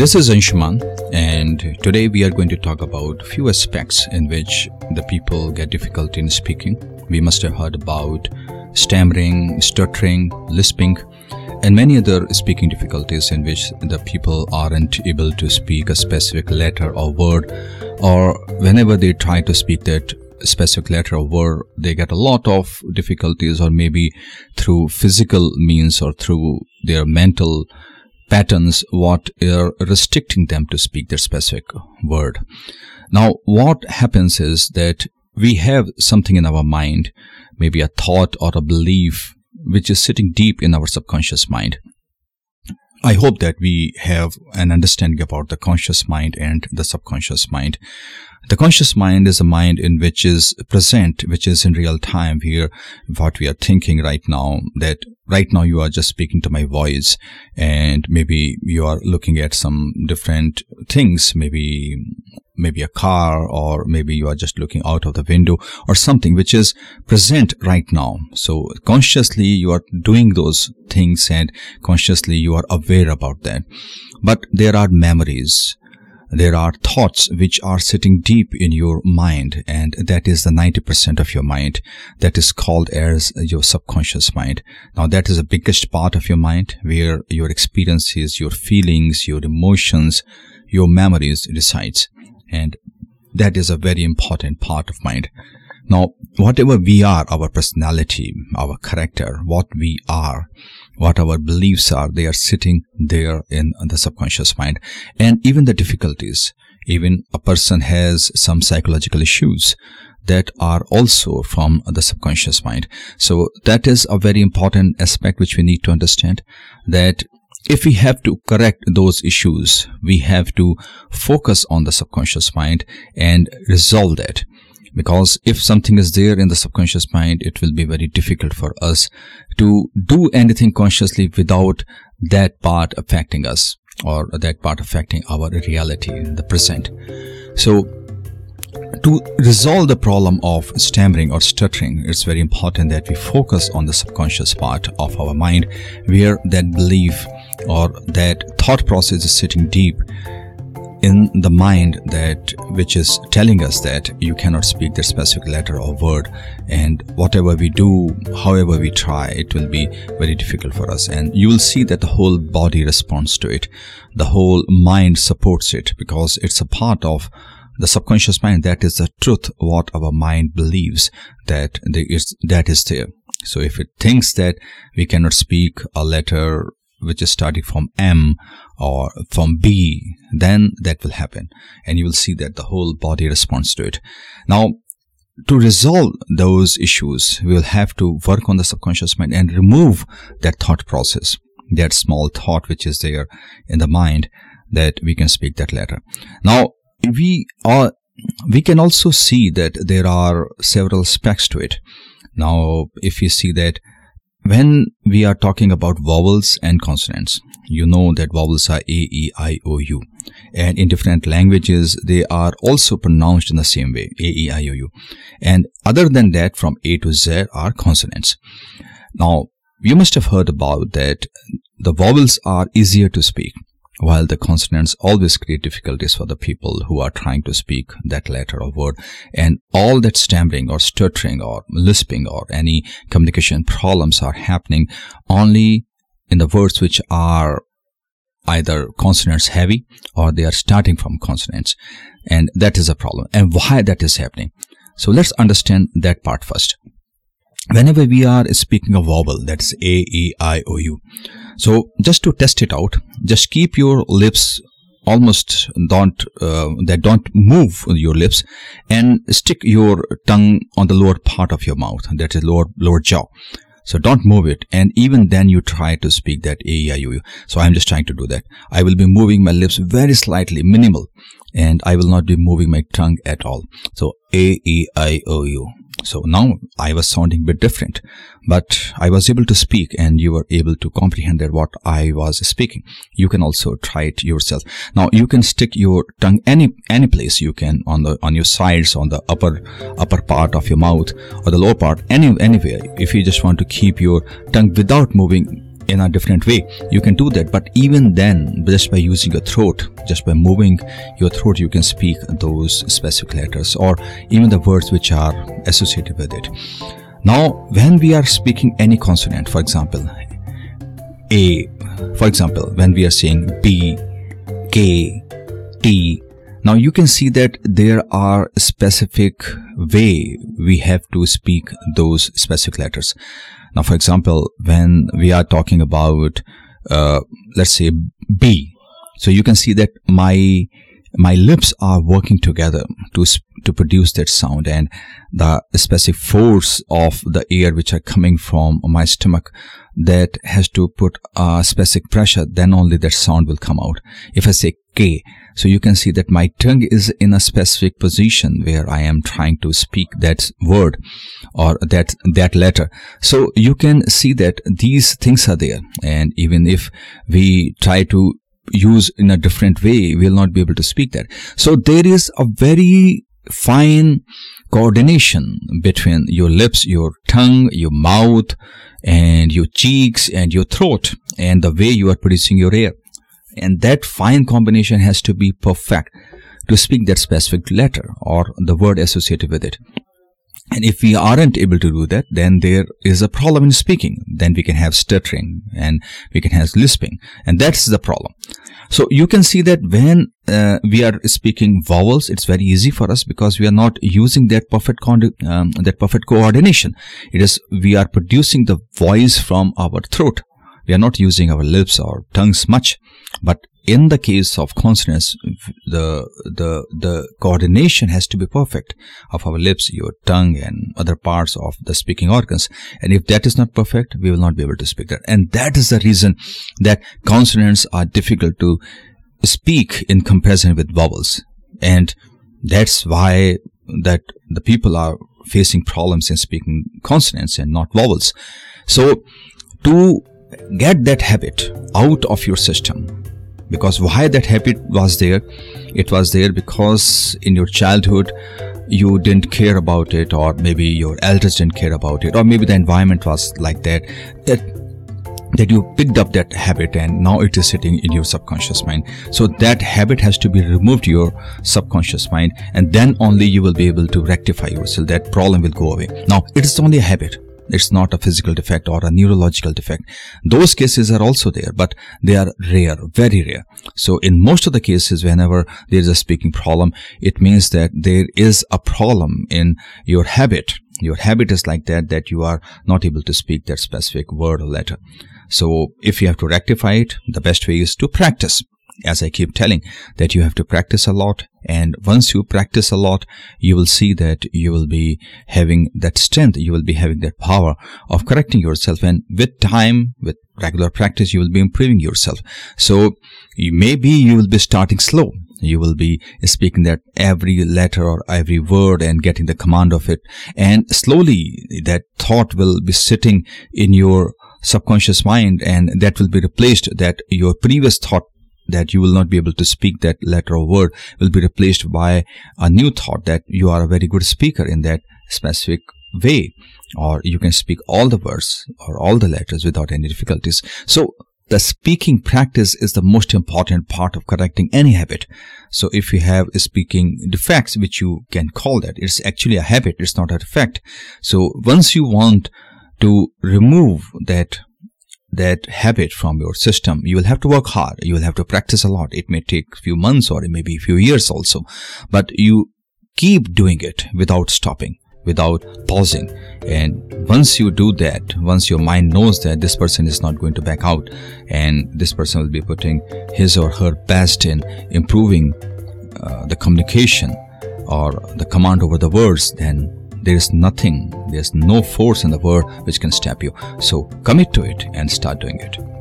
This is Anshuman, and today we are going to talk about few aspects in which the people get difficulty in speaking. We must have heard about stammering, stuttering, lisping, and many other speaking difficulties in which the people aren't able to speak a specific letter or word, or whenever they try to speak that specific letter or word, they get a lot of difficulties, or maybe through physical means or through their mental patterns what are restricting them to speak their specific word. Now, what happens is that we have something in our mind, maybe a thought or a belief, which is sitting deep in our subconscious mind. I hope that we have an understanding about the conscious mind and the subconscious mind. The conscious mind is a mind in which is present, which is in real time here, what we are thinking right now, that right now you are just speaking to my voice and maybe you are looking at some different things, maybe, maybe a car or maybe you are just looking out of the window or something which is present right now. So consciously you are doing those things and consciously you are aware about that. But there are memories there are thoughts which are sitting deep in your mind and that is the 90% of your mind that is called as your subconscious mind now that is the biggest part of your mind where your experiences your feelings your emotions your memories resides and that is a very important part of mind now whatever we are our personality our character what we are what our beliefs are, they are sitting there in the subconscious mind. And even the difficulties, even a person has some psychological issues that are also from the subconscious mind. So that is a very important aspect which we need to understand that if we have to correct those issues, we have to focus on the subconscious mind and resolve that. Because if something is there in the subconscious mind it will be very difficult for us to do anything consciously without that part affecting us or that part affecting our reality in the present. So to resolve the problem of stammering or stuttering, it's very important that we focus on the subconscious part of our mind where that belief or that thought process is sitting deep in the mind that which is telling us that you cannot speak that specific letter or word and whatever we do however we try it will be very difficult for us. And you will see that the whole body responds to it. The whole mind supports it because it's a part of the subconscious mind. That is the truth what our mind believes that there is that is there. So if it thinks that we cannot speak a letter which is starting from M or from B, then that will happen. And you will see that the whole body responds to it. Now, to resolve those issues, we will have to work on the subconscious mind and remove that thought process, that small thought which is there in the mind that we can speak that letter. Now, we are, we can also see that there are several specs to it. Now, if you see that when we are talking about vowels and consonants, you know that vowels are A, E, I, O, U. And in different languages, they are also pronounced in the same way, A, E, I, O, U. And other than that, from A to Z are consonants. Now, you must have heard about that the vowels are easier to speak while the consonants always create difficulties for the people who are trying to speak that letter or word and all that stammering or stuttering or lisping or any communication problems are happening only in the words which are either consonants heavy or they are starting from consonants. And that is a problem. And why that is happening? So let's understand that part first. Whenever we are speaking a vowel that's a e i o u so just to test it out, just keep your lips almost don't uh, that don't move your lips and stick your tongue on the lower part of your mouth that is lower lower jaw. So don't move it and even then you try to speak that a e i o u. So i'm just trying to do that. I will be moving my lips very slightly minimal and i will not be moving my tongue at all. So a e i o u so now I was sounding a bit different, but I was able to speak and you were able to comprehend that what I was speaking. You can also try it yourself. Now you can stick your tongue any, any place you can on the, on your sides, on the upper, upper part of your mouth or the lower part, any, anywhere. If you just want to keep your tongue without moving in a different way you can do that but even then just by using your throat just by moving your throat you can speak those specific letters or even the words which are associated with it now when we are speaking any consonant for example a for example when we are saying b k t now you can see that there are specific way we have to speak those specific letters. Now, for example, when we are talking about, uh, let's say B, so you can see that my my lips are working together to to produce that sound and the specific force of the air which are coming from my stomach that has to put a specific pressure then only that sound will come out. If i say k so you can see that my tongue is in a specific position where i am trying to speak that word or that that letter. So you can see that these things are there. And even if we try to use in a different way, we'll not be able to speak that. So there is a very fine coordination between your lips, your tongue, your mouth, and your cheeks and your throat and the way you are producing your air. And that fine combination has to be perfect to speak that specific letter or the word associated with it. And if we aren't able to do that, then there is a problem in speaking. Then we can have stuttering and we can have lisping. And that's the problem. So you can see that when uh, we are speaking vowels, it's very easy for us because we are not using that perfect um, that perfect coordination. It is we are producing the voice from our throat. We are not using our lips or tongues much, but in the case of consonants, the, the, the coordination has to be perfect of our lips, your tongue and other parts of the speaking organs. And if that is not perfect, we will not be able to speak that. And that is the reason that consonants are difficult to speak in comparison with vowels. And that's why that the people are facing problems in speaking consonants and not vowels. So to get that habit out of your system, because why that habit was there? It was there because in your childhood you didn't care about it or maybe your elders didn't care about it or maybe the environment was like that that that you picked up that habit and now it is sitting in your subconscious mind. So that habit has to be removed your subconscious mind and then only you will be able to rectify yourself. That problem will go away. Now it is only a habit it's not a physical defect or a neurological defect. Those cases are also there, but they are rare, very rare. So in most of the cases, whenever there is a speaking problem, it means that there is a problem in your habit. Your habit is like that, that you are not able to speak that specific word or letter. So if you have to rectify it, the best way is to practice as I keep telling, that you have to practice a lot. And once you practice a lot, you will see that you will be having that strength, you will be having that power of correcting yourself. And with time, with regular practice, you will be improving yourself. So you, maybe you will be starting slow. You will be speaking that every letter or every word and getting the command of it. And slowly that thought will be sitting in your subconscious mind and that will be replaced that your previous thought that you will not be able to speak that letter or word will be replaced by a new thought that you are a very good speaker in that specific way or you can speak all the words or all the letters without any difficulties so the speaking practice is the most important part of correcting any habit. So if you have speaking defects, which you can call that, it's actually a habit, it's not a defect. So once you want to remove that that habit from your system. You will have to work hard. You will have to practice a lot. It may take few months or it maybe a few years also. But you keep doing it without stopping without pausing. And once you do that once your mind knows that this person is not going to back out and this person will be putting his or her best in improving uh, the communication or the command over the words then there is nothing, there's no force in the world which can stop you. So commit to it and start doing it.